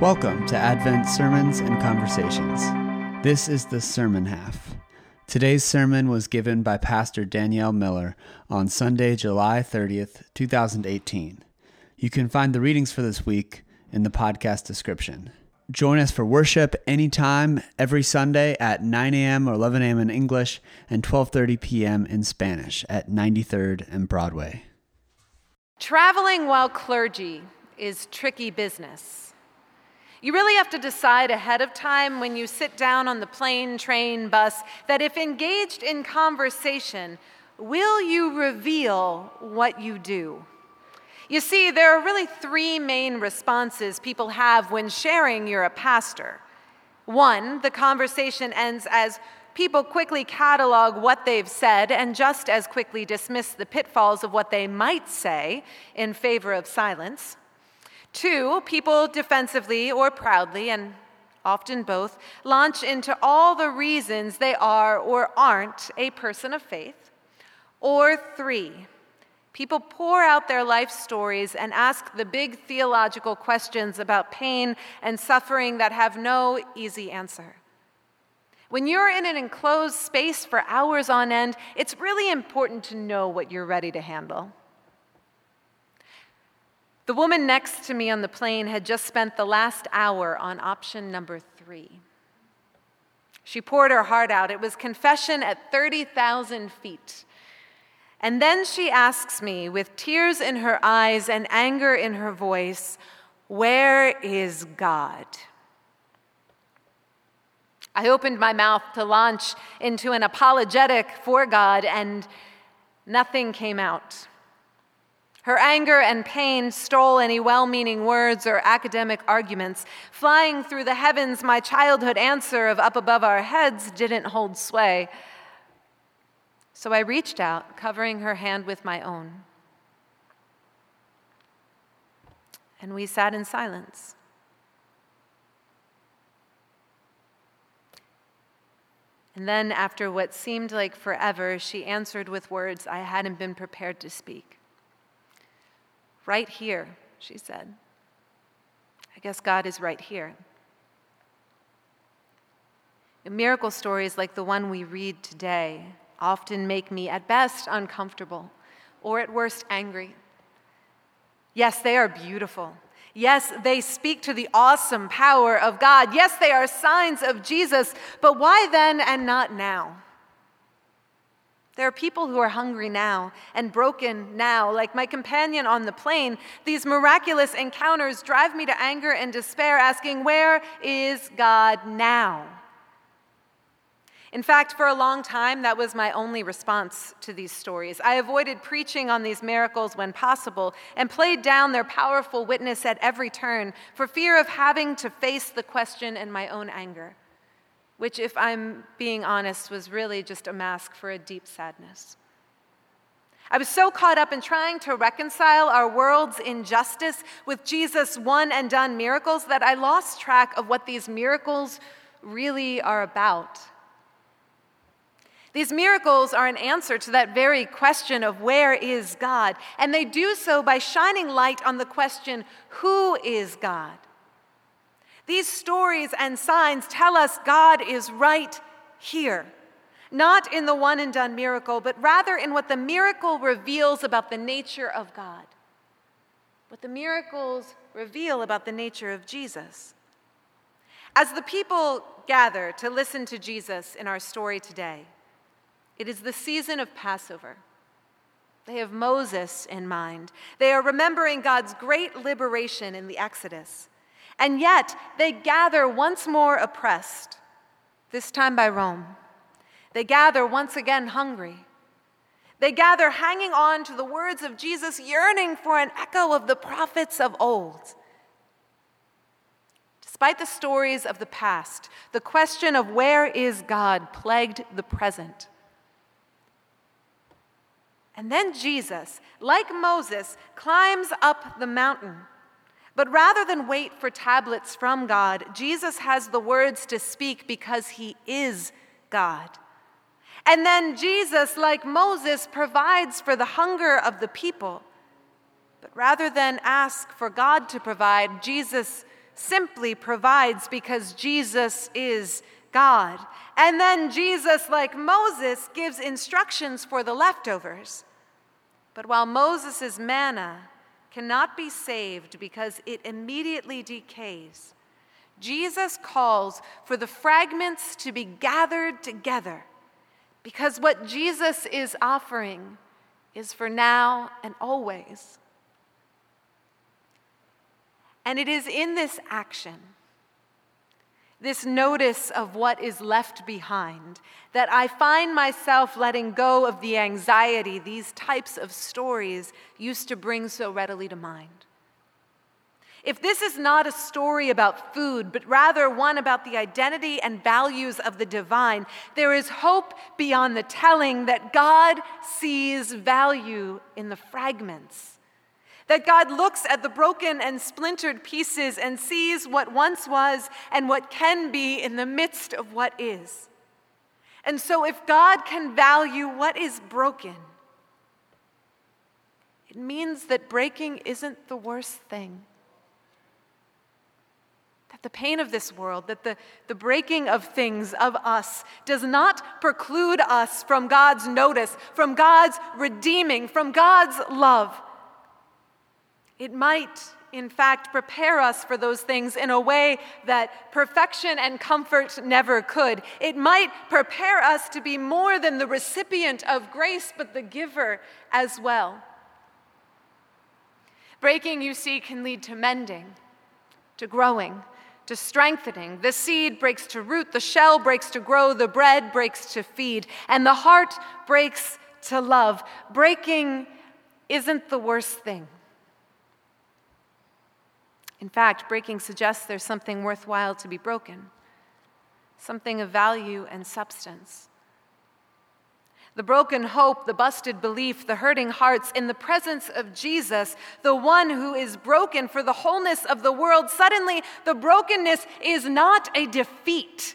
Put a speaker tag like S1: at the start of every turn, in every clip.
S1: Welcome to Advent Sermons and Conversations. This is the sermon half. Today's sermon was given by Pastor Danielle Miller on Sunday, July 30th, 2018. You can find the readings for this week in the podcast description. Join us for worship anytime, every Sunday at 9 a.m. or 11 a.m. in English and 12:30 p.m. in Spanish at 93rd and Broadway.
S2: Traveling while clergy is tricky business. You really have to decide ahead of time when you sit down on the plane, train, bus that if engaged in conversation, will you reveal what you do? You see, there are really three main responses people have when sharing you're a pastor. One, the conversation ends as people quickly catalog what they've said and just as quickly dismiss the pitfalls of what they might say in favor of silence. Two, people defensively or proudly, and often both, launch into all the reasons they are or aren't a person of faith. Or three, people pour out their life stories and ask the big theological questions about pain and suffering that have no easy answer. When you're in an enclosed space for hours on end, it's really important to know what you're ready to handle. The woman next to me on the plane had just spent the last hour on option number three. She poured her heart out. It was confession at 30,000 feet. And then she asks me, with tears in her eyes and anger in her voice, Where is God? I opened my mouth to launch into an apologetic for God, and nothing came out. Her anger and pain stole any well meaning words or academic arguments. Flying through the heavens, my childhood answer of up above our heads didn't hold sway. So I reached out, covering her hand with my own. And we sat in silence. And then, after what seemed like forever, she answered with words I hadn't been prepared to speak. Right here, she said. I guess God is right here. Miracle stories like the one we read today often make me, at best, uncomfortable, or at worst, angry. Yes, they are beautiful. Yes, they speak to the awesome power of God. Yes, they are signs of Jesus, but why then and not now? There are people who are hungry now and broken now, like my companion on the plane. These miraculous encounters drive me to anger and despair, asking, Where is God now? In fact, for a long time, that was my only response to these stories. I avoided preaching on these miracles when possible and played down their powerful witness at every turn for fear of having to face the question in my own anger which, if I'm being honest, was really just a mask for a deep sadness. I was so caught up in trying to reconcile our world's injustice with Jesus' one and done miracles that I lost track of what these miracles really are about. These miracles are an answer to that very question of where is God? And they do so by shining light on the question who is God? These stories and signs tell us God is right here, not in the one and done miracle, but rather in what the miracle reveals about the nature of God, what the miracles reveal about the nature of Jesus. As the people gather to listen to Jesus in our story today, it is the season of Passover. They have Moses in mind. They are remembering God's great liberation in the Exodus. And yet they gather once more oppressed, this time by Rome. They gather once again hungry. They gather hanging on to the words of Jesus, yearning for an echo of the prophets of old. Despite the stories of the past, the question of where is God plagued the present. And then Jesus, like Moses, climbs up the mountain but rather than wait for tablets from God, Jesus has the words to speak because he is God. And then Jesus, like Moses, provides for the hunger of the people. But rather than ask for God to provide, Jesus simply provides because Jesus is God. And then Jesus, like Moses, gives instructions for the leftovers. But while Moses' manna cannot be saved because it immediately decays, Jesus calls for the fragments to be gathered together because what Jesus is offering is for now and always. And it is in this action, this notice of what is left behind, that I find myself letting go of the anxiety these types of stories used to bring so readily to mind. If this is not a story about food, but rather one about the identity and values of the divine, there is hope beyond the telling that God sees value in the fragments. That God looks at the broken and splintered pieces and sees what once was and what can be in the midst of what is. And so, if God can value what is broken, it means that breaking isn't the worst thing that the pain of this world, that the, the breaking of things of us does not preclude us from God's notice, from God's redeeming, from God's love. It might, in fact, prepare us for those things in a way that perfection and comfort never could. It might prepare us to be more than the recipient of grace, but the giver as well. Breaking, you see, can lead to mending, to growing, to strengthening. The seed breaks to root, the shell breaks to grow, the bread breaks to feed, and the heart breaks to love. Breaking isn't the worst thing. In fact, breaking suggests there's something worthwhile to be broken, something of value and substance. The broken hope, the busted belief, the hurting hearts in the presence of Jesus, the one who is broken for the wholeness of the world, suddenly the brokenness is not a defeat.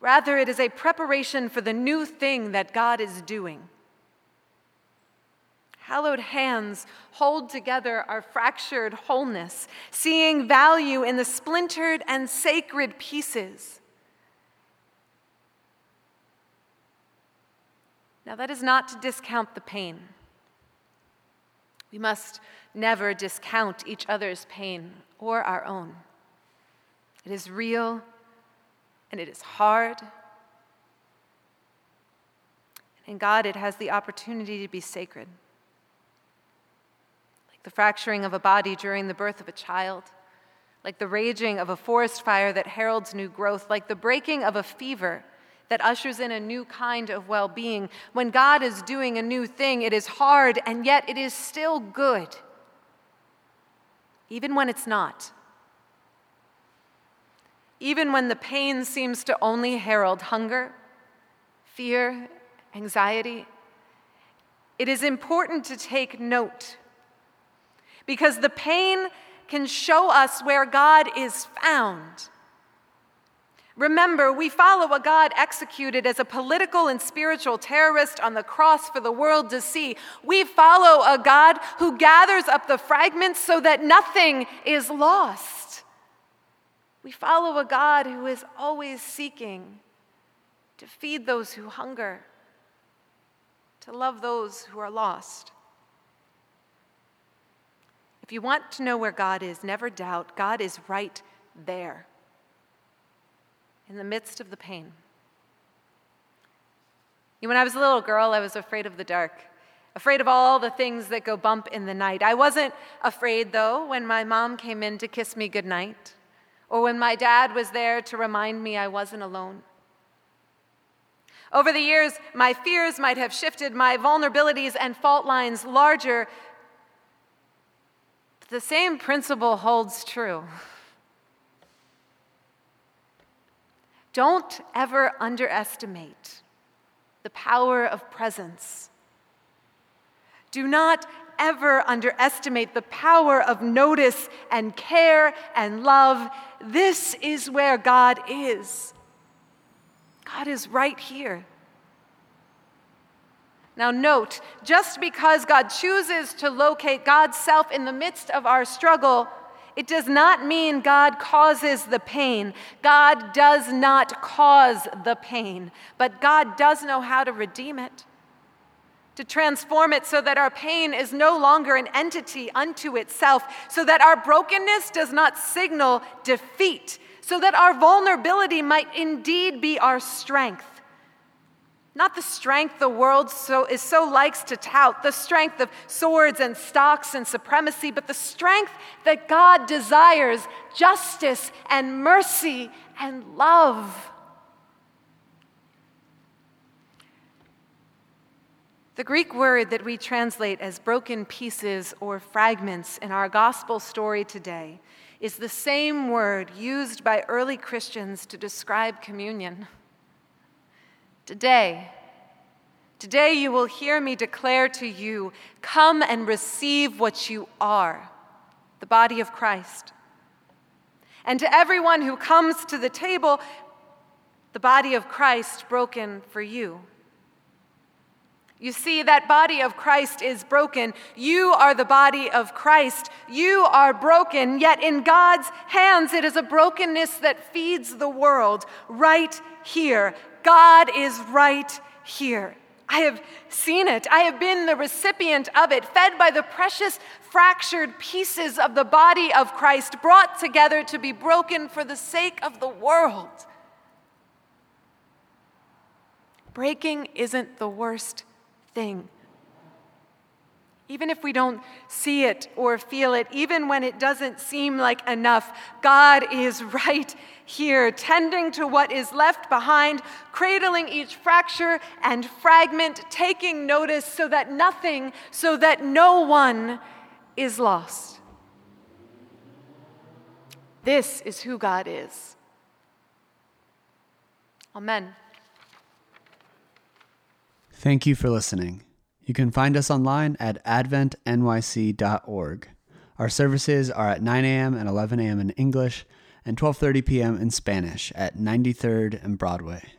S2: Rather, it is a preparation for the new thing that God is doing. Hallowed hands hold together our fractured wholeness, seeing value in the splintered and sacred pieces. Now, that is not to discount the pain. We must never discount each other's pain or our own. It is real and it is hard. And God, it has the opportunity to be sacred. The fracturing of a body during the birth of a child, like the raging of a forest fire that heralds new growth, like the breaking of a fever that ushers in a new kind of well being. When God is doing a new thing, it is hard, and yet it is still good, even when it's not. Even when the pain seems to only herald hunger, fear, anxiety, it is important to take note because the pain can show us where God is found. Remember, we follow a God executed as a political and spiritual terrorist on the cross for the world to see. We follow a God who gathers up the fragments so that nothing is lost. We follow a God who is always seeking to feed those who hunger, to love those who are lost. If you want to know where God is, never doubt God is right there in the midst of the pain. When I was a little girl, I was afraid of the dark, afraid of all the things that go bump in the night. I wasn't afraid, though, when my mom came in to kiss me goodnight, or when my dad was there to remind me I wasn't alone. Over the years, my fears might have shifted, my vulnerabilities and fault lines larger, the same principle holds true. Don't ever underestimate the power of presence. Do not ever underestimate the power of notice and care and love. This is where God is. God is right here. Now, note, just because God chooses to locate God's self in the midst of our struggle, It does not mean God causes the pain. God does not cause the pain, but God does know how to redeem it, to transform it so that our pain is no longer an entity unto itself, so that our brokenness does not signal defeat, so that our vulnerability might indeed be our strength. Not the strength the world so, is so likes to tout, the strength of swords and stocks and supremacy, but the strength that God desires justice and mercy and love. The Greek word that we translate as broken pieces or fragments in our gospel story today is the same word used by early Christians to describe communion. Today, today you will hear me declare to you come and receive what you are, the body of Christ. And to everyone who comes to the table, the body of Christ broken for you. You see, that body of Christ is broken. You are the body of Christ. You are broken, yet in God's hands, it is a brokenness that feeds the world right here. God is right here. I have seen it. I have been the recipient of it, fed by the precious fractured pieces of the body of Christ, brought together to be broken for the sake of the world. Breaking isn't the worst thing. Even if we don't see it or feel it, even when it doesn't seem like enough, God is right here, tending to what is left behind, cradling each fracture and fragment, taking notice so that nothing, so that no one is lost. This is who God is. Amen.
S1: Thank you for listening. You can find us online at adventnyc.org. Our services are at 9 a.m. and 11 a.m. in English and 12:30 p.m. in Spanish at 93rd and Broadway.